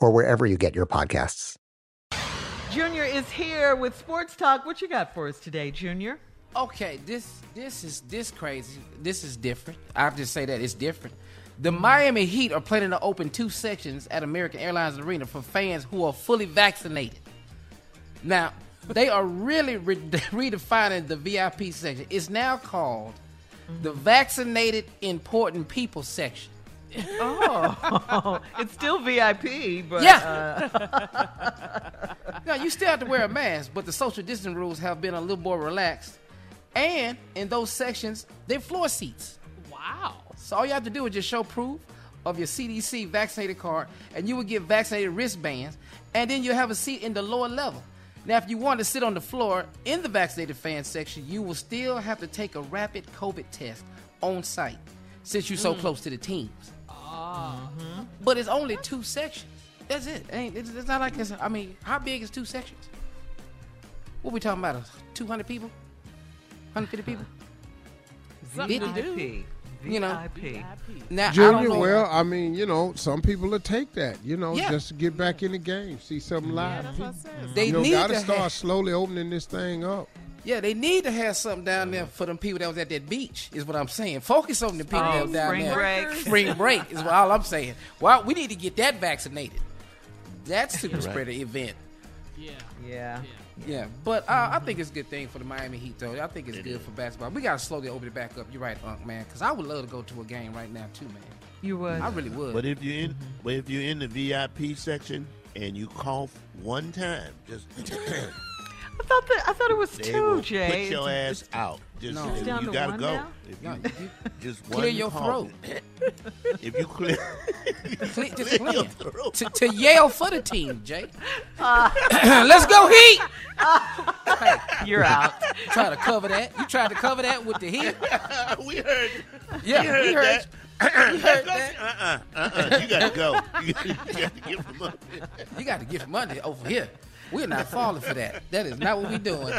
or wherever you get your podcasts. Junior is here with Sports Talk. What you got for us today, Junior? Okay, this this is this crazy. This is different. I have to say that it's different. The Miami Heat are planning to open two sections at American Airlines Arena for fans who are fully vaccinated. Now, they are really re- redefining the VIP section. It's now called the Vaccinated Important People section. Oh, it's still VIP, but Yeah. uh, Now you still have to wear a mask, but the social distancing rules have been a little more relaxed. And in those sections, they're floor seats. wow. So all you have to do is just show proof of your CDC vaccinated card, and you will get vaccinated wristbands, and then you'll have a seat in the lower level. Now, if you want to sit on the floor in the vaccinated fan section, you will still have to take a rapid COVID test on site, since you're so close to the teams. But it's only two sections. That's it. Ain't it's, it's not like it's. I mean, how big is two sections? What we talking about? Two hundred people? Hundred fifty people? VIP. VIP. You know. VIP. Now I Junior, don't know. well, I mean, you know, some people will take that, you know, Yeah. just to get back in the game, see something live. they you know, need gotta to start have, slowly opening this thing up. Yeah, they need to have something down there for them people that was at that beach. Is what I'm saying. Focus on the people Oh, that was down there. spring there. break. Spring break is what all I'm saying. Well, we need to get that vaccinated. That super spreader event. Yeah. Yeah, Yeah. but uh, I think it's a good thing for the Miami Heat, though. I think it's good for basketball. We gotta slowly open it back up. You're right, Unc, man. Because I would love to go to a game right now too, man. You would. I really would. But if you're in, but if you're in the VIP section and you cough one time, just I thought that I thought it was they two, Jay. put your It's- ass out. Just No. It's down you to gotta one go. now? If you, you- just clear one your cough. if you clear, Cle- just clear your throat. to, to yell for the team, Jay. Let's go Heat. You're out. Try to cover that. You tried to cover that with the Heat. we heard. Yeah, we heard, we heard. that. You heard that. Uh-uh, uh-uh. You gotta go. You gotta, you gotta get from up. You got to get money over here. We're not falling for that. That is not what we're doing.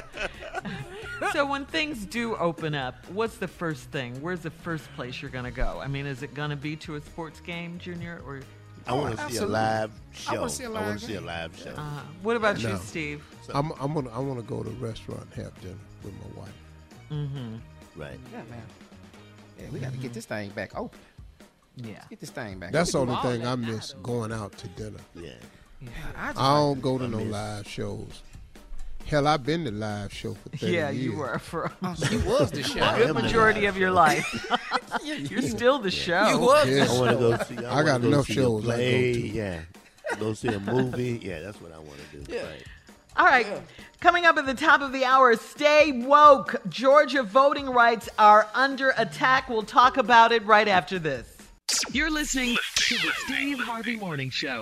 so when things do open up, what's the first thing? Where's the first place you're going to go? I mean, is it going to be to a sports game, Junior, or I want to see a absolutely. live I show. wanna see a I want live to see a live show. Uh, what about you, No. Steve? I'm, I'm gonna, I want to go to a restaurant and have dinner with my wife. Mm-hmm. Right. Yeah, man. Yeah, we got to get this thing back open. Yeah. Get this thing back. That's the only thing I miss going out to dinner. Yeah. I just I don't go to no miss- live shows. Hell, I've been to live show for 30 Yeah, years. you were for Oh, so you was the a show. good the majority of your life. You're still the show. You was Yeah. the I want to go see. I, I got go enough see a shows I go to. Yeah. Go see a movie. Yeah, that's what I want to do. Yeah. Right. All right. Coming up at the top of the hour, stay woke. Georgia voting rights are under attack. We'll talk about it right after this. You're listening to the Steve Harvey Morning Show.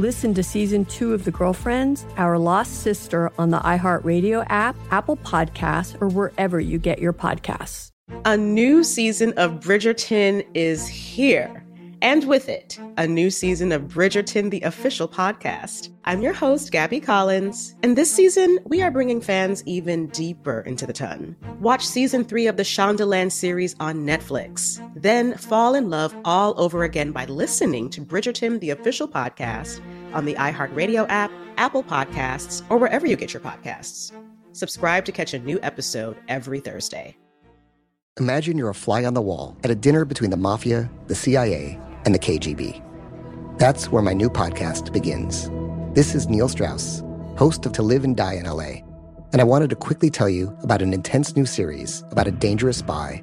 Listen to season two of The Girlfriends, Our Lost Sister on the iHeartRadio app, Apple Podcasts, or wherever you get your podcasts. A new season of Bridgerton is here. And with it, a new season of Bridgerton, the official podcast. I'm your host, Gabby Collins, and this season, we are bringing fans even deeper into the ton. Watch season three of the Shondaland series on Netflix. Then fall in love all over again by listening to Bridgerton, the official podcast, on the iHeartRadio app, Apple Podcasts, or wherever you get your podcasts. Subscribe to catch a new episode every Thursday. Imagine you're a fly on the wall at a dinner between the mafia, the CIA, and the KGB. That's where my new podcast begins. This is Neil Strauss, host of To Live and Die in LA. And I wanted to quickly tell you about an intense new series about a dangerous spy